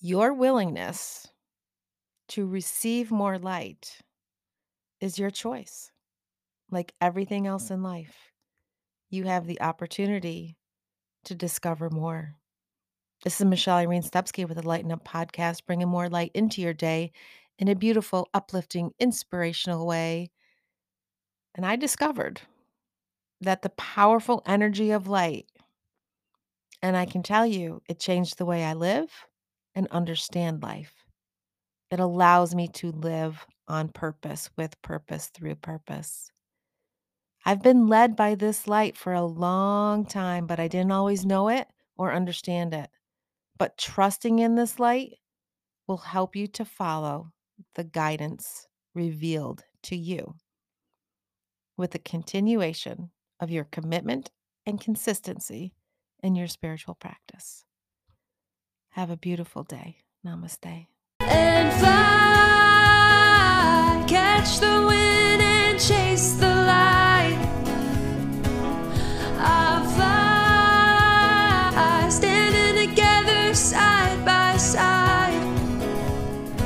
Your willingness to receive more light is your choice. Like everything else mm. in life, you have the opportunity to discover more. This is Michelle Irene Stepsky with the Lighten Up Podcast, bringing more light into your day in a beautiful, uplifting, inspirational way. And I discovered that the powerful energy of light, and I can tell you, it changed the way I live and understand life. It allows me to live on purpose, with purpose, through purpose. I've been led by this light for a long time, but I didn't always know it or understand it. But trusting in this light will help you to follow the guidance revealed to you with the continuation of your commitment and consistency in your spiritual practice. Have a beautiful day. Namaste.